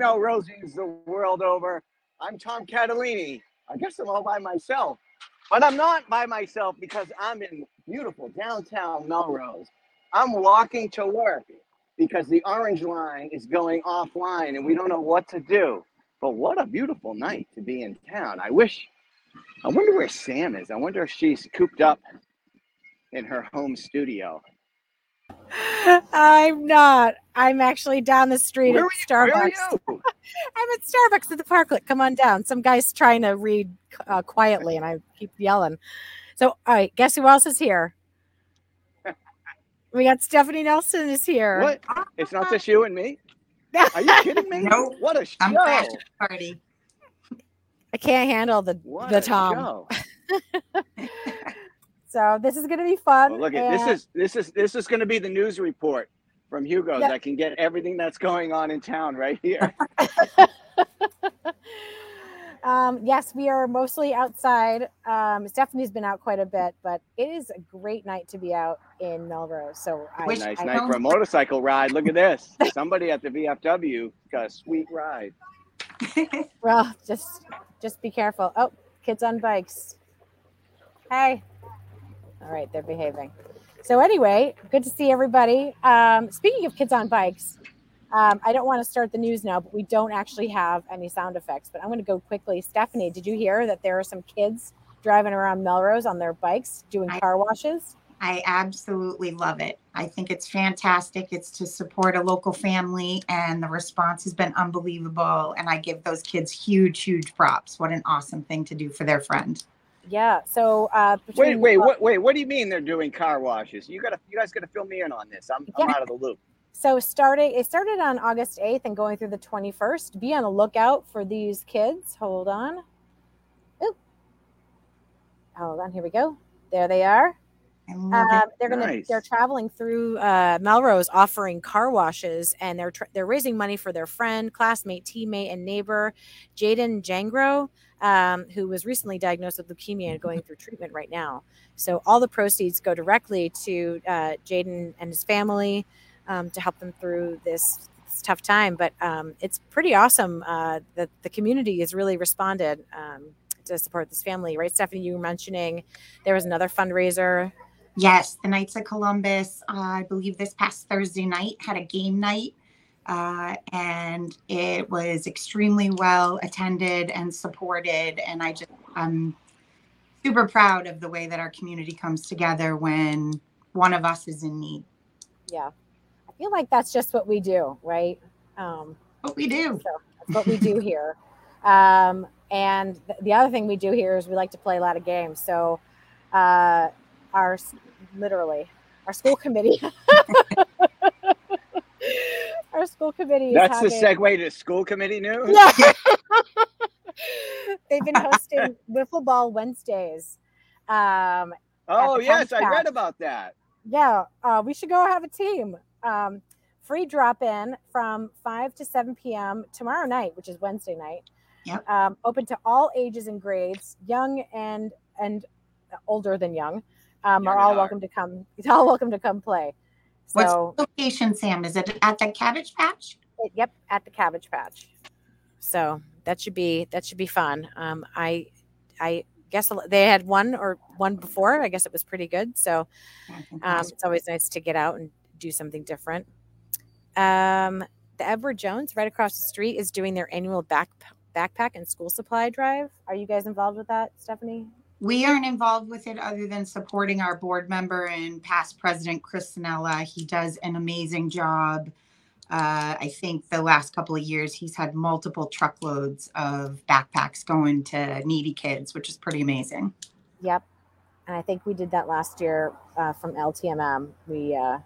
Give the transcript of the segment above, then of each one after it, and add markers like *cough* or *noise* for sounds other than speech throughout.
Evening, Melrosians the world over. I'm Tom Catalini. I guess I'm all by myself, but I'm not by myself because I'm in beautiful downtown Melrose. I'm walking to work because the orange line is going offline and we don't know what to do. But what a beautiful night to be in town. I wish, I wonder where Sam is. I wonder if she's cooped up in her home studio. I'm not. I'm actually down the street Where at are you? Where are Starbucks. you? *laughs* I'm at Starbucks at the parklet. Come on down. Some guy's trying to read uh, quietly, and I keep yelling. So, all right, guess who else is here? *laughs* We got Stephanie Nelson is here. What? It's not just you and me? Are you kidding me? *laughs* no. What a show! I'm crashing the party. I can't handle the What the a Tom. Show. So this is gonna be fun. Well, look at this is this is this is going to be the news report from Hugo's. Yep. I can get everything that's going on in town right here. *laughs* um, yes, we are mostly outside. Um, Stephanie's been out quite a bit, but it is a great night to be out in Melrose. So I, Wish- nice I night for a motorcycle ride. Look at this. Somebody at the VFW got a sweet ride. *laughs* well, just just be careful. Oh, kids on bikes. Hey. All right, they're behaving. So anyway, good to see everybody. Um, speaking of kids on bikes, um, I don't want to start the news now, but we don't actually have any sound effects. But I'm going to go quickly. Stephanie, did you hear that there are some kids driving around Melrose on their bikes doing I- car washes? I absolutely love it. I think it's fantastic. It's to support a local family, and the response has been unbelievable. And I give those kids huge, huge props. What an awesome thing to do for their friend. Yeah. So uh, Wait, wait, what? Wait, what do you mean they're doing car washes? You gotta, you guys gotta fill me in on this. I'm, I'm out of the loop. So starting it started on August 8th and going through the 21st. Be on the lookout for these kids. Hold on. Oop. Hold on, here we go. There they are. I Um, they're gonna Nice. they're traveling through uh, Melrose offering car washes and they're tr- they're raising money for their friend, classmate, teammate, and neighbor, Jaden Jangro, um, who was recently diagnosed with leukemia and going through treatment right now. So all the proceeds go directly to uh, Jaden and his family um, to help them through this, this tough time. But um, it's pretty awesome uh, that the community has really responded um, to support this family, right? Stephanie, you were mentioning there was another fundraiser Yes, the Knights of Columbus, uh, I believe this past Thursday night had a game night, uh, and it was extremely well attended and supported. And I just, I'm super proud of the way that our community comes together when one of us is in need. yeah i feel like that's just what we do right um What we do. so that's what we do *laughs* here um and th- the other thing we do here is we like to play a lot of games so uh our literally our school committee *laughs* our school committee is That's the having, segue to school committee news. yeah. *laughs* they've been hosting *laughs* wiffle ball wednesdays um Oh yes, I read about that. yeah, uh, we should go have a team. Um, free drop in from 5 to 7 p.m. tomorrow night, which is Wednesday night. Yep. Um, open to all ages and grades, young and and older than young, um, are all hard. welcome to come. *laughs* All welcome to come play. What's So, the location, Sam? Is it at the Cabbage Patch? it- yep, at the Cabbage Patch. So that should be that should be fun. Um, I I guess they had one or one before. I guess it was pretty good. So um, it's always nice to get out and do something different. Um, the Edward Jones, right across the street, is doing their annual back backpack and school supply drive. Are you guys involved with that, Stephanie? We aren't involved with it other than supporting our board member and past president, Chris Sinella. He does an amazing job. Uh, I think the last couple of years, he's had multiple truckloads of backpacks going to needy kids, which is pretty amazing. Yep. And I think we did that last year uh, from LTMM. We uh,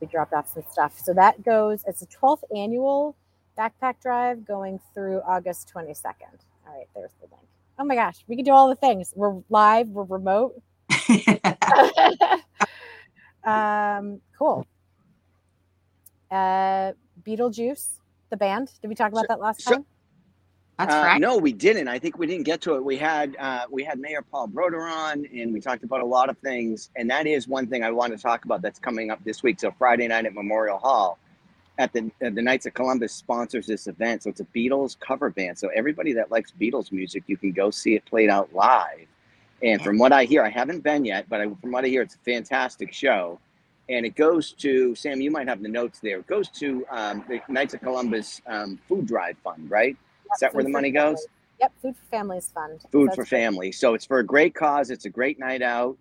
we dropped off some stuff. So that goes. It's a 12th annual backpack drive going through August 22nd. All right, there's the link. Oh my gosh, we can do all the things. We're live. We're remote. *laughs* *laughs* um, cool. Uh, Beatlejuice, the band. Did we talk about So- that last so- time? That's Uh, right. No, we didn't. I think we didn't get to it. We had uh, we had Mayor Paul Brodeur on, and we talked about a lot of things. And that is one thing I want to talk about that's coming up this week. So Friday night at Memorial Hall, at the uh, the Knights of Columbus sponsors this event. So it's a Beatles cover band. So everybody that likes Beatles music, you can go see it played out live. And from what I hear, I haven't been yet, but I, from what I hear, it's a fantastic show. And it goes to Sam. You might have the notes there. It goes to um, the Knights of Columbus um, Food Drive Fund, right? Is that where the money Families. goes? Yep, Food for Families Fund. Food That's for family. So it's for a great cause. It's a great night out.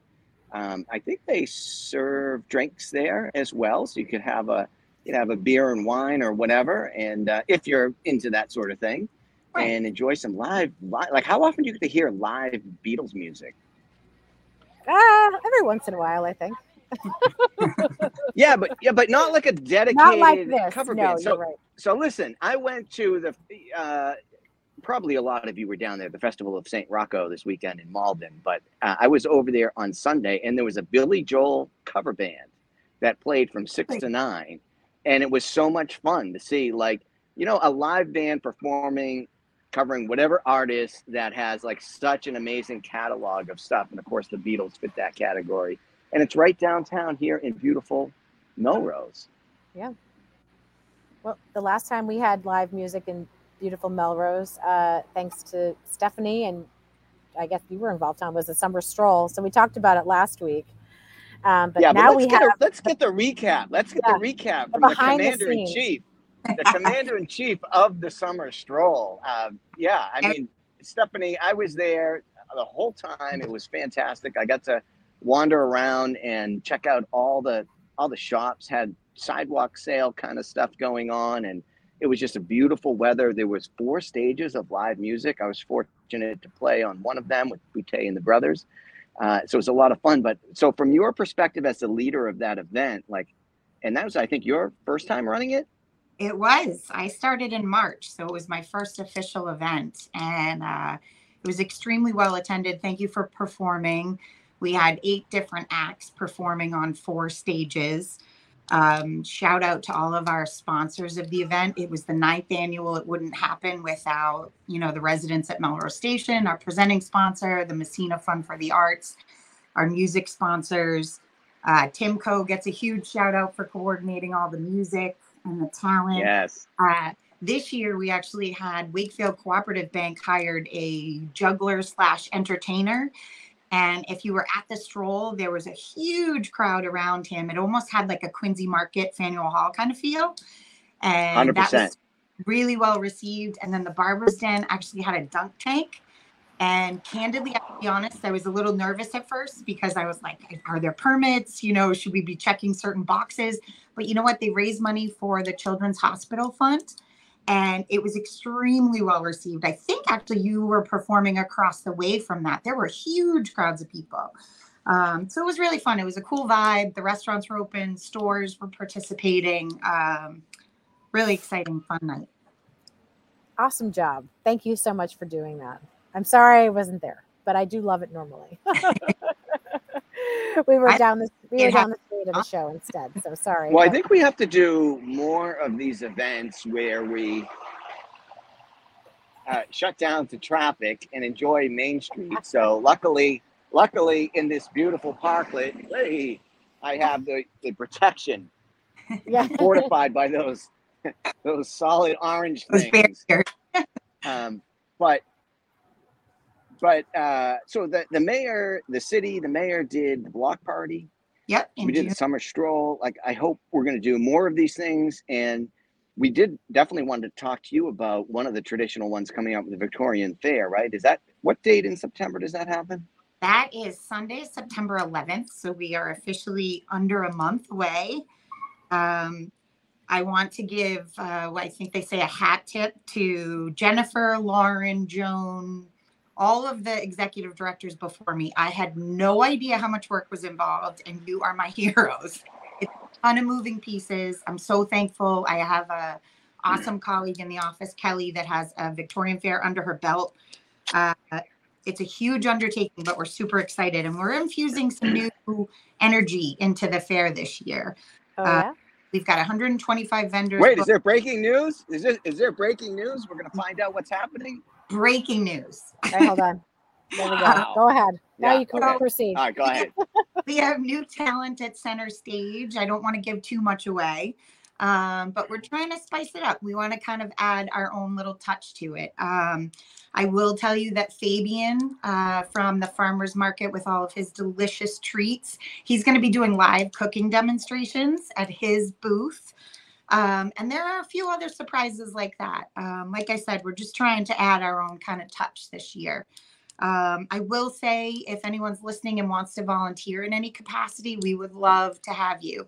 Um, I think they serve drinks there as well, so you could have a you know, have a beer and wine or whatever, and uh, if you're into that sort of thing, Right. and enjoy some live, live. Like how often do you get to hear live Beatles music? Ah, every once in a while, I think. *laughs* Yeah, but yeah, but not like a dedicated Not like this. cover no, band. So you're right. so listen, I went to the uh, probably a lot of you were down there, the Festival of St. Rocco this weekend in Malden, but uh, I was over there on Sunday and there was a Billy Joel cover band that played from six to nine. And it was so much fun to see, like, you know, a live band performing, covering whatever artist that has like such an amazing catalog of stuff. And of course, the Beatles fit that category. And it's right downtown here in beautiful Melrose. Yeah. Well, the last time we had live music in beautiful Melrose, uh, thanks to Stephanie and I guess you were involved, Tom, was a summer stroll. So we talked about it last week. Um, but yeah, now but let's we get have a, let's get the recap. Let's get Yeah. the recap from the the commander in chief, the commander in chief of the summer stroll. Um, yeah, I mean, Stephanie, I was there the whole time. It was fantastic. I got to wander around and check out all the all the shops had sidewalk sale kind of stuff going on, and it was just a beautiful weather. There was four stages of live music. I was fortunate to play on one of them with Boutte and the Brothers. Uh, so it was a lot of fun. But so from your perspective as the leader of that event, like, and that was, I think, your first time running it. It was. I started in March, so it was my first official event, and uh, it was extremely well attended. Thank you for performing. We had eight different acts performing on four stages. Um, shout out to all of our sponsors of the event. It was the ninth annual. It wouldn't happen without, you know, the residents at Melrose Station, our presenting sponsor, the Messina Fund for the Arts, our music sponsors. Uh, Timco gets a huge shout out for coordinating all the music and the talent. Yes. Uh, this year, we actually had Wakefield Cooperative Bank hired a juggler slash entertainer. And if you were at the stroll, there was a huge crowd around him. It almost had like a Quincy Market, Faneuil Hall kind of feel. And that 100%. was really well received. And then the Barber's Den actually had a dunk tank. And candidly, I'll be honest, I was a little nervous at first because I was like, are there permits? You know, should we be checking certain boxes? But you know what? They raised money for the Children's Hospital Fund and it was extremely well received. I think actually you were performing across the way from that. There were huge crowds of people. Um, so it was really fun. It was a cool vibe. The restaurants were open, stores were participating. Um, really exciting, fun night. awesome job. Thank you so much for doing that. I'm sorry I wasn't there, but I do love it normally. *laughs* we were I- down the we were it down the street of the show instead. So sorry. Well, I think we have to do more of these events where we uh, shut down to traffic and enjoy Main Street. So luckily, luckily in this beautiful parklet, hey, I have the, the protection *laughs* yeah. fortified by those *laughs* those solid orange Those things. *laughs* Um, but but uh, so the the mayor, the city, the mayor did the block party. Yep. we did June. summer stroll. Like I hope we're going to do more of these things, and we did definitely want to talk to you about one of the traditional ones coming up with the Victorian Fair. Right? Is that what date in September does that happen? That is Sunday, September 11th. So we are officially under a month away. Um, I want to give, uh, I think they say, a hat tip to Jennifer, Lauren, Joan, all of the executive directors before me. I had no idea how much work was involved, and you are my *laughs* heroes. it's a ton of moving pieces. I'm so thankful. I have a awesome colleague in the office, Kelly, that has a Victorian Fair under her belt. Uh, it's a huge undertaking, but we're super excited and we're infusing some new energy into the fair this year. Oh, Uh, yeah. We've got 125 vendors. Wait, is there breaking news? Is there is there breaking news? We're gonna find out what's happening. Breaking news. All right, hold on. There we go. Wow. *laughs* Go ahead. Now Yeah, you can okay. proceed. All right, go ahead. *laughs* we have new talent at center stage. I don't want to give too much away, um, but we're trying to spice it up. We want to kind of add our own little touch to it. Um, I will tell you that Fabian uh, from the farmers market with all of his delicious treats, he's going to be doing live cooking demonstrations at his booth. Um, and there are a few other surprises like that. Um, like I said, we're just trying to add our own kind of touch this year. Um, I will say, if anyone's listening and wants to volunteer in any capacity, we would love to have you.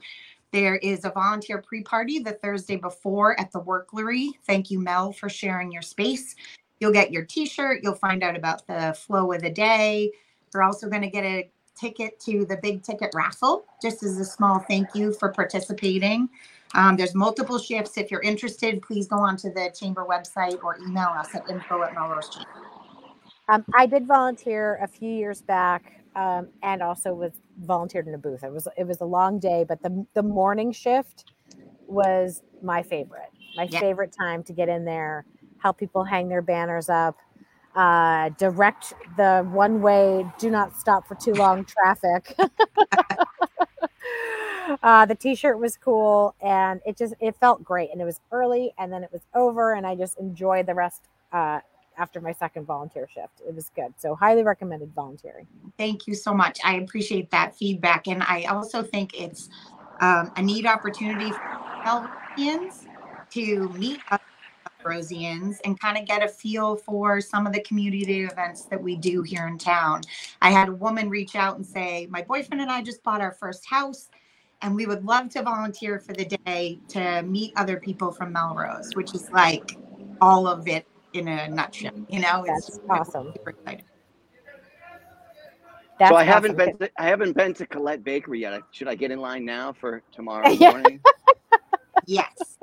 There is a volunteer pre party the Thursday before at the Worklery. Thank you, Mel, for sharing your space. You'll get your t shirt, you'll find out about the flow of the day. You're also going to get a ticket to the big ticket raffle, just as a small thank you for participating. Um, there's multiple shifts. If you're interested, please go onto the chamber website or email us at info at Melrose Chamber. Um, I did volunteer a few years back, um, and also was volunteered in a booth. It was it was a long day, but the the morning shift was my favorite. My Yeah. favorite time to get in there, help people hang their banners up, uh, direct the one way, do not stop for too long traffic. *laughs* uh, the t-shirt was cool and it just it felt great and it was early and then it was over and i just enjoyed the rest uh, after my second volunteer shift it was good so highly recommended volunteering Thank you so much. I appreciate that feedback. And I also think it's um, a neat opportunity for Melrosians to meet Melrosians and kind of get a feel for some of the community events that we do here in town. I had a woman reach out and say, My boyfriend and I just bought our first house. And we would love to volunteer for the day to meet other people from Melrose, which is like all of it in a nutshell. You know, That's awesome. super exciting. That's so I haven't awesome. been to, I haven't been to Colette Bakery yet. Should I get in line now for *laughs* tomorrow morning? Yes.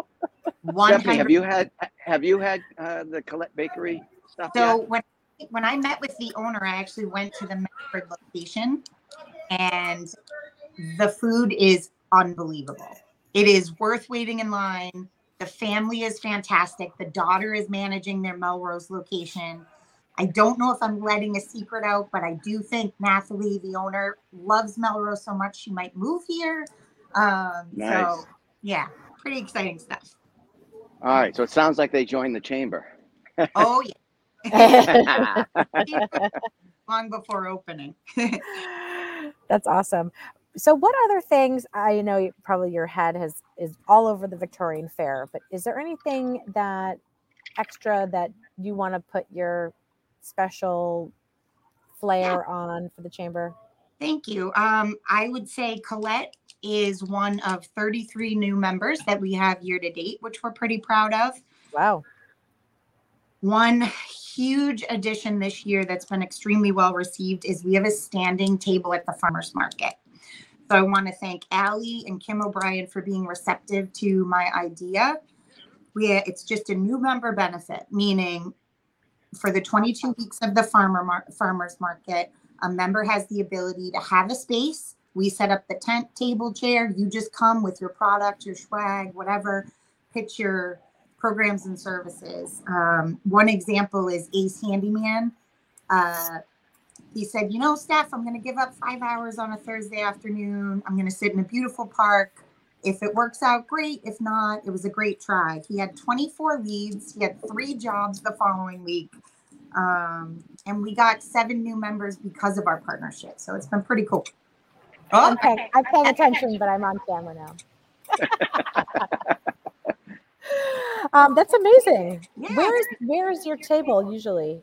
One Stephanie, have you had have you had uh, the Colette Bakery stuff So yet? when when I met with the owner, I actually went to the Medford location, and the food is unbelievable. It is worth waiting in line. The family is fantastic. The daughter is managing their Melrose location. I don't know if I'm letting a secret out, but I do think Nathalie, the owner, loves Melrose so much she might move here. Um, Nice. So yeah, pretty exciting stuff. All right, so it sounds like they joined the chamber. Oh *laughs* yeah, *laughs* long before opening. *laughs* That's awesome. So, what other things? I know probably your head has is all over the Victorian Fair, but is there anything that extra that you want to put your special flair on for the chamber? Thank you. Um, I would say Colette is one of 33 new members that we have year to date, which we're pretty proud of. Wow. One huge addition this year that's been extremely well received is we have a standing table at the farmers market. So I want to thank Allie and Kim O'Brien for being receptive to my idea. We it's just a new member benefit, meaning for the 22 weeks of the farmer mar- farmers market, a member has the ability to have a space. We set up the tent, table, chair. You just come with your product, your swag, whatever, pitch your programs and services. Um, one example is Ace Handyman. Uh, he said, You know, Steph, I'm going to give up five hours on a Thursday afternoon. I'm going to sit in a beautiful park. If it works out, great. If not, it was a great try. He had 24 leads, he had three jobs the following week. Um, and we got seven new members because of our partnership. So it's been pretty cool. Oh, I'm paying, I'm paying attention, but I'm on camera now. *laughs* um, that's amazing. Yeah. Where is where is your table usually?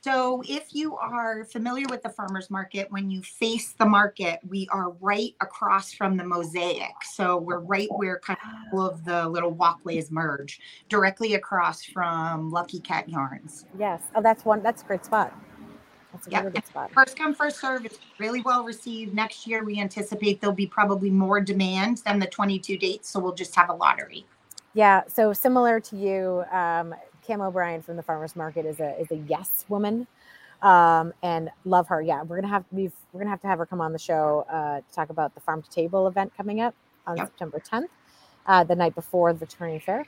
So, if you are familiar with the farmers market, when you face the market, we are right across from the mosaic. So, we're right where kind of all of the little walkways merge, directly across from Lucky Cat Yarns. Yes. Oh, that's one. That's a great spot. That's a Yeah. really good spot. First come, first serve. It's really well received. Next year, we anticipate there'll be probably more demand than the 22 dates, so we'll just have a lottery. Yeah. So similar to you, um, Cam O'Brien from the farmers market is a is a yes woman, um, and love her. Yeah, we're gonna have we've we're gonna have to have her come on the show uh, to talk about the farm to table event coming up on Yep. September 10th, uh, the night before the Victorian fair.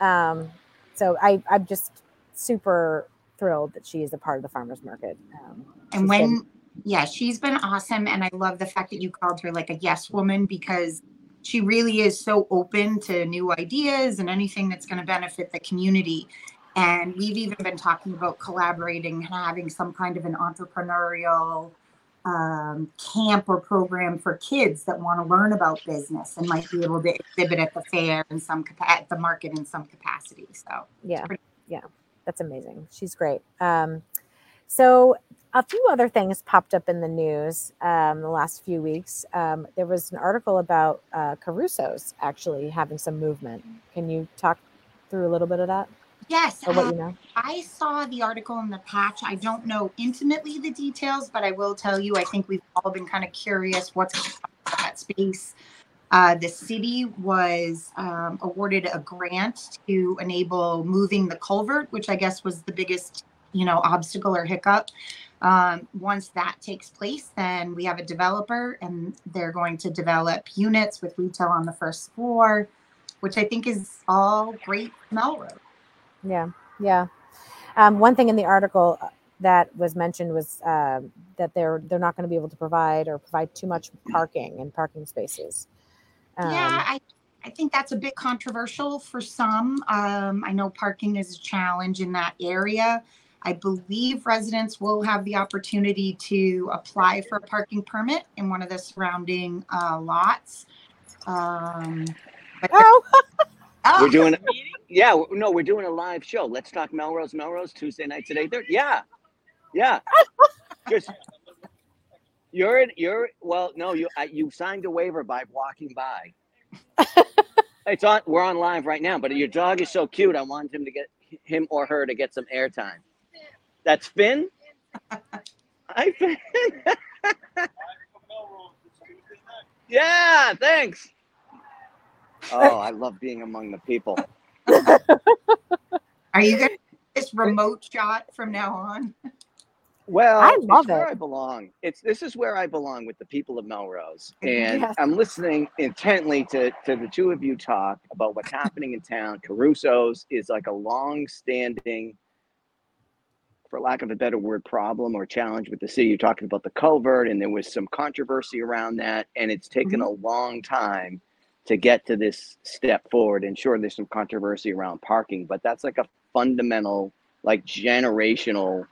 Um, so I I'm just super thrilled that she is a part of the farmers market. Um, And been- when, yeah, she's been awesome. And I love the fact that you called her like a yes woman because she really is so open to new ideas and anything that's going to benefit the community. And we've even been talking about collaborating and having some kind of an entrepreneurial um, camp or program for kids that want to learn about business and might be able to exhibit at the fair in some capa- at the market in some capacity. So yeah pretty- yeah that's amazing. She's great. Um, so a few other things popped up in the news um, the last few weeks. Um, there was an article about uh, caruso's actually having some movement. Can you talk through a little bit of that? Yes, or what uh, you know? I saw the article in the patch. I don't know intimately the details, but I will tell you, I think we've all been kind of curious what's going on in that space. Uh, the city was um, awarded a grant to enable moving the culvert, which I guess was the biggest, you know, obstacle or hiccup. Um, once that takes place, then we have a developer, and they're going to develop units with retail on the first floor, which I think is all great Melrose. yeah yeah um, one thing in the article uh, that was mentioned was um that they're they're not going to be able to provide or provide too much parking and parking spaces um, yeah, I, I think that's a bit controversial for some. Um, I know parking is a challenge in that area. I believe residents will have the opportunity to apply for a parking permit in one of the surrounding uh, lots. Um, but oh *laughs* oh, We're doing, *laughs* yeah, w- no, we're doing a live show. Let's talk Melrose, Melrose, Tuesday nights at 8:30. Yeah, yeah. *laughs* Just, you're, in- you're, well, no, you, I, you signed a waiver by walking by. *laughs* it's on, we're on live right now, but your dog is so cute. I want him to get, him or her to get some airtime. That's Finn? Hi, Finn. *laughs* yeah, thanks. Oh, I love being among the people. are you going to this remote shot from now on? Well, I love where it. I belong. It's this is where I belong with the people of Melrose, *laughs* and Yes. I'm listening intently to to the two of you talk about what's happening in town. Caruso's is like a long-standing, for lack of a better word, problem or challenge with the city. You're talking about the culvert, and there was some controversy around that, and it's taken mm-hmm. a long time to get to this step forward. And sure, there's some controversy around parking, but that's like a fundamental, like generational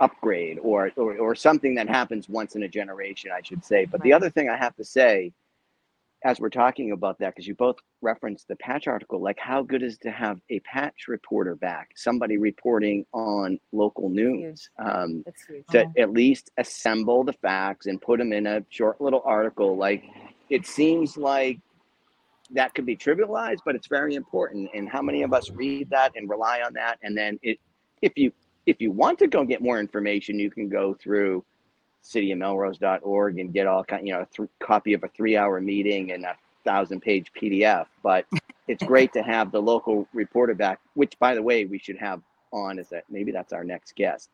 upgrade or, or or something that happens once in a generation, I should say. But the other thing I have to say, as we're talking about that, because you both referenced the patch article, like how good is to have a patch reporter back, somebody reporting on local news. Um, to Mhm. at least assemble the facts and put them in a short little article. Like it seems like that could be trivialized, but it's very important. And how many of us read that and rely on that? And then it, if you if you want to go get more information, you can go through cityofmelrose.org and get all kind, you know, a th- copy of a three-hour meeting and a thousand-page PDF. But *laughs* it's great to have the local reporter back, which, by the way, we should have on. Is that maybe that's our next guest?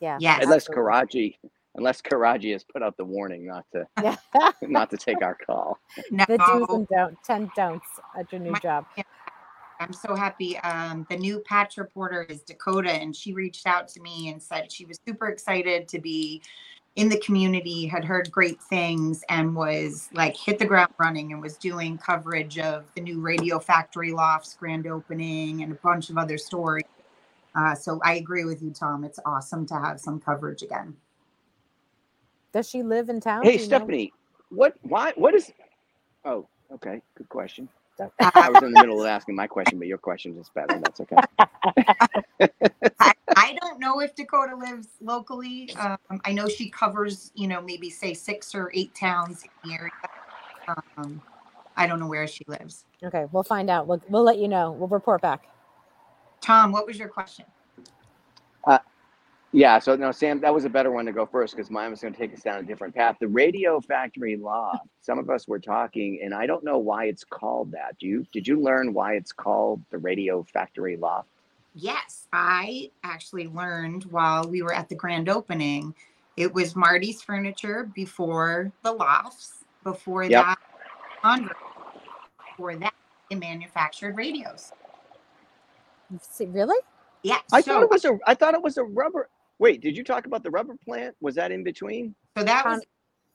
yeah Yes. unless absolutely. Karaji, unless Karaji has put out the warning not to yeah *laughs* not to take our call. No, the do's and don't 10 don'ts at your new My- job I'm so happy. Um, the new patch reporter is Dakota, and she reached out to me and said she was super excited to be in the community, had heard great things, and was like hit the ground running and was doing coverage of the new Radio Factory Lofts grand opening and a bunch of other stories. Uh, so I agree with you, Tom. It's awesome to have some coverage again. does she live in town Hey Do you know? Stephanie, what why what is oh okay, good question. Steph- I was in the middle of asking my question, but your question is better. That's okay. I, I don't know if Dakota lives locally. Um, I know she covers, you know, maybe say six or eight towns in the area. Um, I don't know where she lives. okay we'll find out we'll, we'll let you know we'll report back Tom, what was your question? Yeah, so no, Sam, that was a better one to go first because mine was going to take us down a different path. The Radio Factory Law. Some of us were talking, and I don't know why it's called that. Do you? Did you learn why it's called the Radio Factory Law? Yes, I actually learned while we were at the grand opening. It was Marty's Furniture before the lofts. Before Yep. that, Converse. Before that, they manufactured radios. See, really? Yeah. I so, thought it was a. I thought it was a rubber. Wait, did you talk about the rubber plant? Was that in between? so that Con- was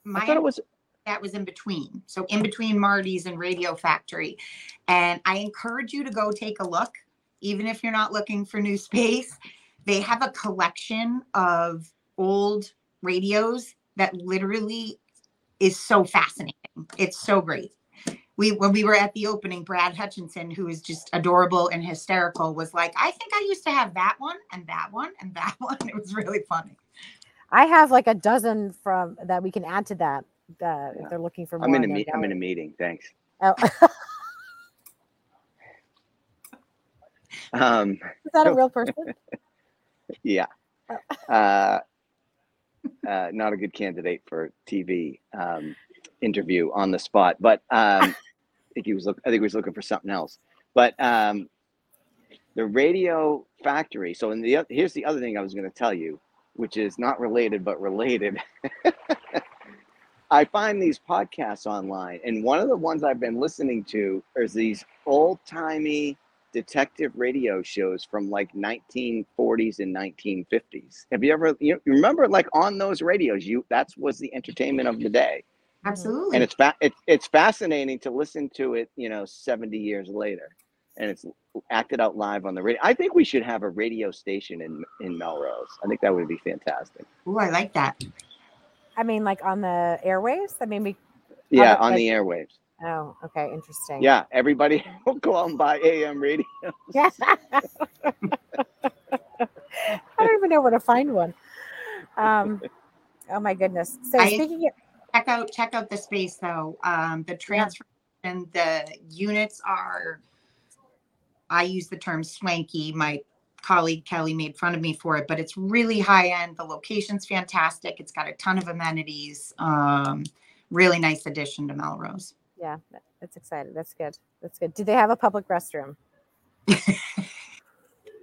my I thought it was. that was in between. So in between Marty's and Radio Factory. And I encourage you to go take a look, even if you're not looking for new space. They have a collection of old radios that literally is so fascinating. It's so great. We when we were at the opening, Brad Hutchinson, who is just adorable and hysterical, was like, I think I used to have that one and that one and that *laughs* one. It was really funny. I have like a dozen from that we can add to that. Uh, Yeah. If they're looking for more. I'm in a in their meet. I'm in a meeting. Thanks. Oh, *laughs* Um, *laughs* is that a real person? yeah. Uh, uh, not a good candidate for TV um, interview on the spot, but um, I think he was. Look, I think he was looking for something else. But um, the Radio Factory. So, in the here's the other thing I was going to tell you, which is not related but related. *laughs* I find these podcasts online, and one of the ones I've been listening to is these old timey detective radio shows from like 1940s and 1950s. Have you ever you remember like on those radios? You that was the entertainment of the day, Absolutely. and it's fa- it, it's fascinating to listen to it. You know, 70 years later, and it's acted out live on the radio. I think we should have a radio station in in Melrose. I think that would be fantastic. Oh, I like that. I mean, like on the airwaves. I mean, we. Yeah, the- on like- the airwaves. Oh, okay, interesting. Yeah, everybody *laughs* will go out and buy AM radio. Yeah. *laughs* I don't even know where to find one. Um, oh my goodness. So I- speaking of, check out check out the space though um the transfer and the units are i use the term swanky my colleague kelly made fun of me for it but it's really high end the location's fantastic it's got a ton of amenities um really nice addition to melrose yeah, that's exciting. That's good. That's good. Do they have a public restroom? *laughs*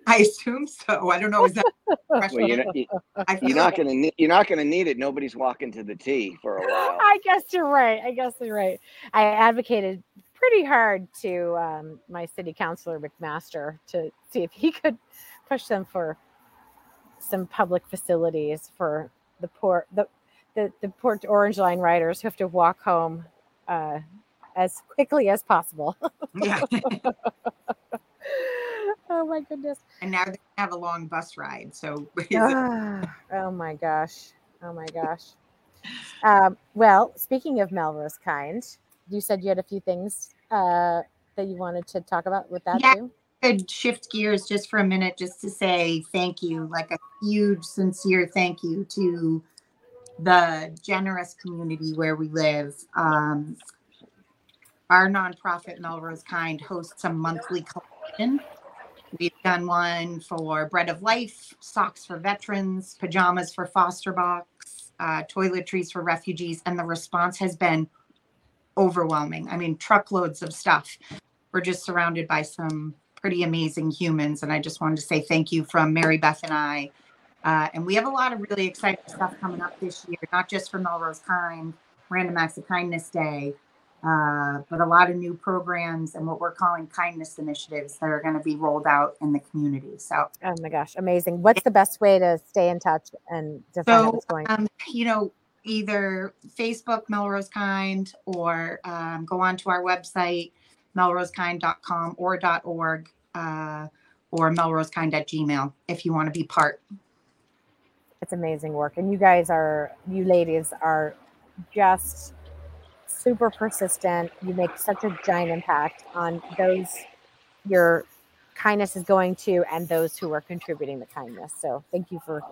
*laughs* i assume so i don't know is that Well, you're not, you- I feel you're not like gonna need you're not gonna need it. Nobody's walking to the T for a while. I guess you're right. I guess you're right. I advocated pretty hard to um, my city councilor McMaster to see if he could push them for some public facilities for the poor the the, the poor Orange Line riders who have to walk home uh, as quickly as possible. yeah *laughs* *laughs* oh my goodness. and now they have a long bus ride so *laughs* Ah, oh my gosh. Oh my gosh. Um, well, speaking of Melrose Kind, you said you had a few things uh, that you wanted to talk about with that Yeah. too. could shift gears just for a minute just to say thank you like a huge sincere thank you to the generous community where we live um, our nonprofit melrose kind hosts a monthly collection we've done one for bread of life socks for veterans pajamas for foster box uh, toiletries for refugees and the response has been overwhelming i mean truckloads of stuff we're just surrounded by some pretty amazing humans. And I just wanted to say thank you from Mary Beth and I. Uh, and we have a lot of really exciting stuff coming up this year, not just for Melrose Kind, Random Acts of Kindness Day, uh, but a lot of new programs and what we're calling kindness initiatives that are going to be rolled out in the community. So, Oh my gosh, amazing. What's the best way to stay in touch and to find out so what's going um, you know, either Facebook Melrose Kind or um, go on to our website, melrosekind.com or .org uh, or melrosekind at gmail if you want to be part. It's amazing work. And you guys are, you ladies are just super persistent. You make such a giant impact on those your kindness is going to and those who are contributing the kindness. So thank you for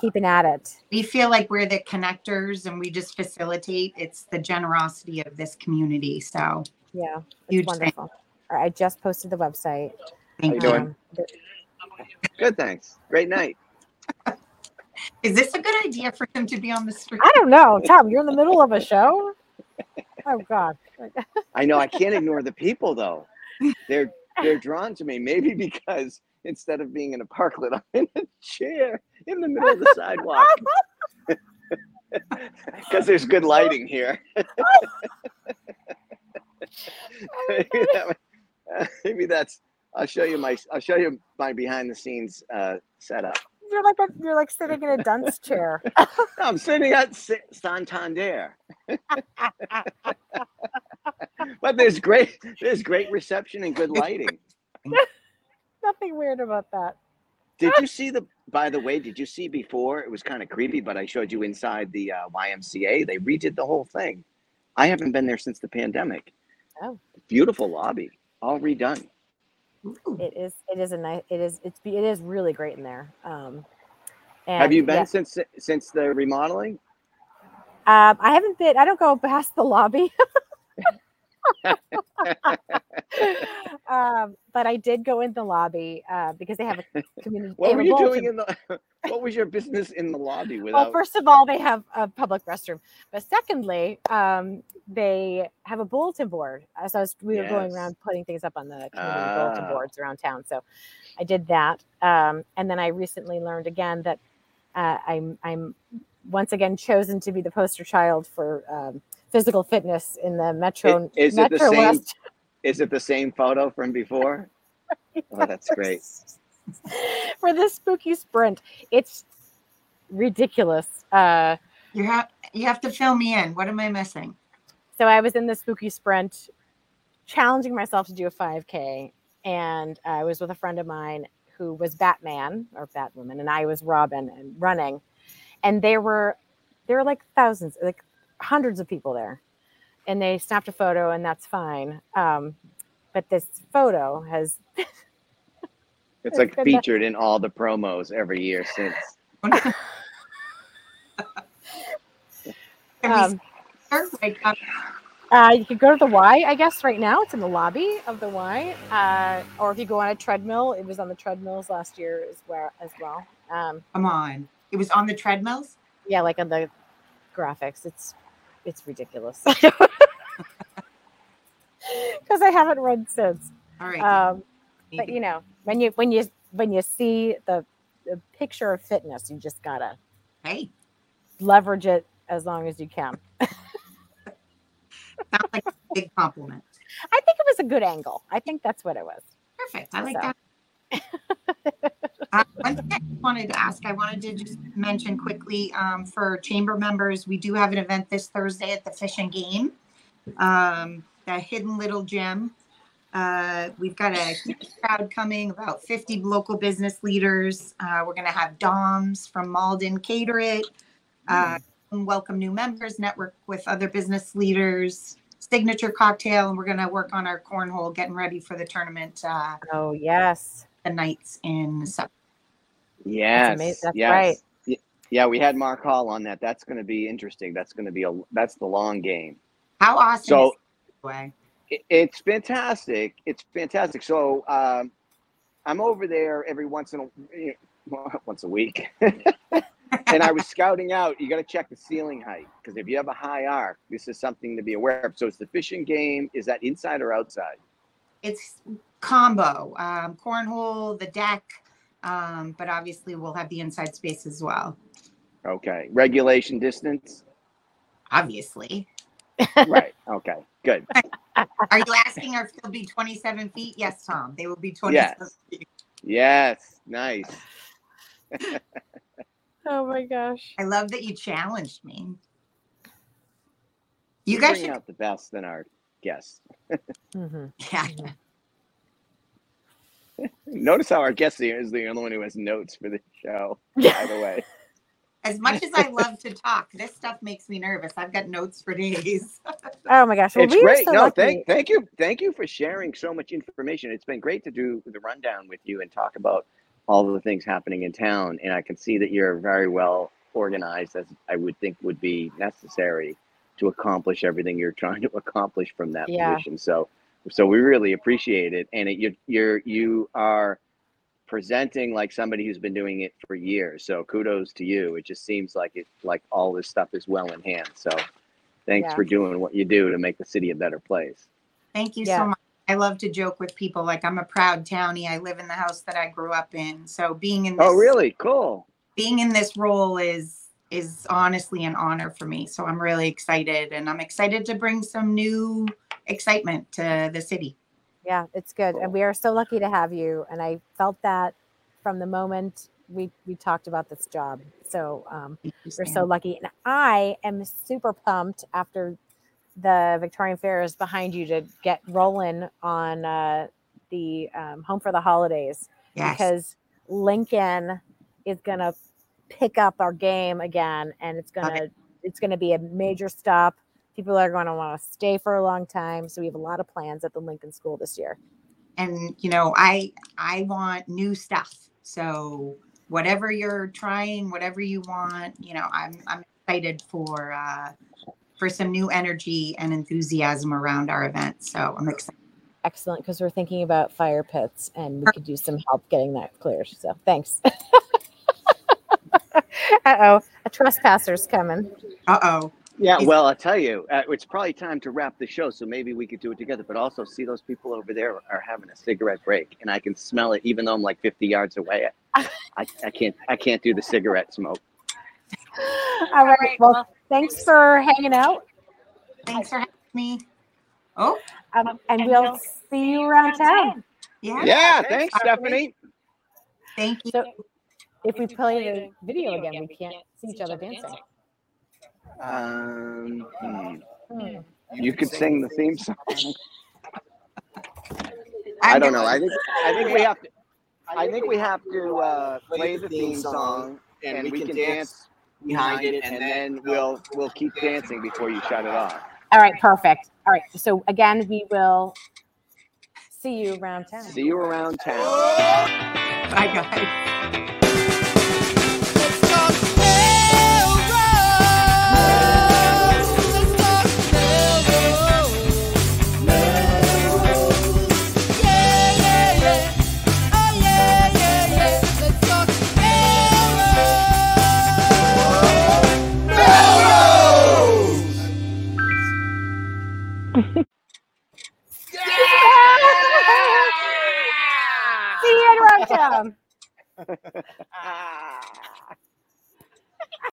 keeping at it. We feel like we're the connectors and we just facilitate. It's the generosity of this community. So Yeah, it's Huge wonderful. All right, I just posted the website. thank you you. doing? Um, th- Good, thanks. Great night. *laughs* Is this a good idea for him to be on the street? I don't know, Tom. You're in the middle of a show. Oh God. I know I can't ignore the people though. They're *laughs* they're drawn to me. Maybe because instead of being in a parklet, I'm in a chair in the middle of the sidewalk. *laughs* Because there's good lighting here. *laughs* maybe, that, uh, maybe that's. I'll show you my. I'll show you my behind the scenes uh, setup. You're like a, you're like sitting in a dunce chair. I'm sitting at Santander. But there's great there's great reception and good lighting. *laughs* Nothing weird about that. Did you see the? By the way, did you see before? It was kind of creepy, but I showed you inside the uh, YMCA. They redid the whole thing. I haven't been there since the pandemic. Oh. Beautiful lobby, all redone. Ooh. It is. It is a nice. It is. It is really great in there. Um, and Have you been yeah, since since the remodeling? Um, I haven't been. I don't go past the lobby. *laughs* um, but I did go in the lobby uh, because they have a *laughs* community. What were you doing in the? *laughs* What was your business in the lobby Well, first of all, they have a public restroom, but secondly, um, they have a bulletin board. Uh, So I was, we were going around putting things up on the community bulletin Ah. boards around town. So I did that, um, and then I recently learned again that uh, I'm I'm once again chosen to be the poster child for um, physical fitness in the Metro is it the Metro same- West. Is it the same photo from before? *laughs* Oh, that's great. for this spooky sprint. It's ridiculous. Uh, You have you have to fill me in. What am I missing? so I was in the spooky sprint, challenging myself to do a 5K, and I was with a friend of mine who was Batman or Batwoman, and I was Robin and running, and there were there were like thousands, like hundreds of people there, and they snapped a photo, and that's fine. Um, but this photo has *laughs* It's like It's featured in all the promos every year since. *laughs* Um, uh, Uh, you could go to the Y, I guess, right now. It's in the lobby of the Y. Uh, or if you go on a treadmill, it was on the treadmills last year as well. As well. Um, come on. It was on the treadmills. yeah, like on the graphics, it's it's ridiculous. *laughs* Because I haven't run since. All right. Um, but you know, when you when you when you see the, the picture of fitness, you just gotta hey, leverage it as long as you can. *laughs* sounds like a big compliment. I think it was a good angle. I think that's what it was. Perfect. I like So. that. *laughs* Uh, one thing I wanted to ask, I wanted to just mention quickly um, for chamber members, we do have an event this Thursday at the Fish and Game, um, the Hidden Little Gem. Uh, we've got a huge crowd coming, about 50 local business leaders. Uh, we're going to have Doms from Malden cater it, uh, welcome new members, network with other business leaders, signature cocktail, and we're going to work on our cornhole, getting ready for the tournament. Uh, Oh yes. The nights in Sep- Yes, amazing. That's yes. right. Yeah, we had Mark Hall on that. That's going to be interesting. That's going to be a. That's the long game. How awesome So is way? it- it's fantastic. It's fantastic. So um, I'm over there every once in a *laughs* once a week, *laughs* and I was scouting out. You got to check the ceiling height because if you have a high arc, this is something to be aware of. So it's the Fish and Game. Is that inside or outside? It's combo, um, cornhole, the deck, um, but obviously we'll have the inside space as well. Okay. Regulation distance. Obviously. right. Okay. Good. *laughs* Are you asking if they'll be 27 feet? Yes, Tom. They will be 27 Yes. feet. Yes. Nice. *laughs* Oh my gosh. I love that you challenged me. You We guys bring should. out the best in our guests. *laughs* hmm Yeah. Notice how our guest here is the only one who has notes for the show. By the *laughs* way, As much as I love to talk, this stuff makes me nervous. I've got notes for days. *laughs* Oh my gosh. Well, it's we great. so no, lucky. thank thank you, thank you for sharing so much information. It's been great to do the rundown with you and talk about all of the things happening in town. And I can see that you're very well organized, as I would think would be necessary to accomplish everything you're trying to accomplish from that Yeah. position. So, so we really appreciate it. And it, you you're you are presenting like somebody who's been doing it for years. So kudos to you. It just seems like it like all this stuff is well in hand. So thanks Yeah. for doing what you do to make the city a better place. Thank you Yeah. so much. I love to joke with people like I'm a proud townie. I live in the house that I grew up in. So being in oh, this Oh, really? Cool. being in this role is is honestly an honor for me. So I'm really excited and I'm excited to bring some new excitement to the city. Yeah, it's good. And we are so lucky to have you. And I felt that from the moment we we talked about this job. So um, we're so lucky. And I am super pumped after the Victorian Fair is behind you to get rolling on uh, the um, Home for the Holidays yes. because Lincoln is going to pick up our game again and it's going to it's going to be a major stop. People are going to want to stay for a long time. So we have a lot of plans at the Lincoln School this year. and you know, I I want new stuff. So whatever you're trying, whatever you want, you know, I'm I'm excited for uh for some new energy and enthusiasm around our event. So I'm excited. Excellent, because we're thinking about fire pits and we could use some help getting that cleared. So thanks. *laughs* uh oh, a trespasser's coming. Uh-oh. Yeah, well, I'll tell you, uh, it's probably time to wrap the show, so maybe we could do it together. But also, see those people over there are having a cigarette break, and I can smell it, even though I'm like 50 yards away. I, I can't, I can't do the cigarette smoke. All right. Well, thanks for hanging out. Thanks for having me. Oh, Um, and we'll see you around town. yeah. Yeah, thanks, Stephanie. Thank you. So if we play the video again, we can't see each other dancing. Um, hmm. You could sing the theme song. *laughs* I don't know. I think, I think we have to. I think we have to uh, play the theme song, and we can dance behind it, and then we'll we'll keep dancing before you shut it off. All right, perfect. All right. So again, we will see you around town. See you around town. Bye, guys. Ah.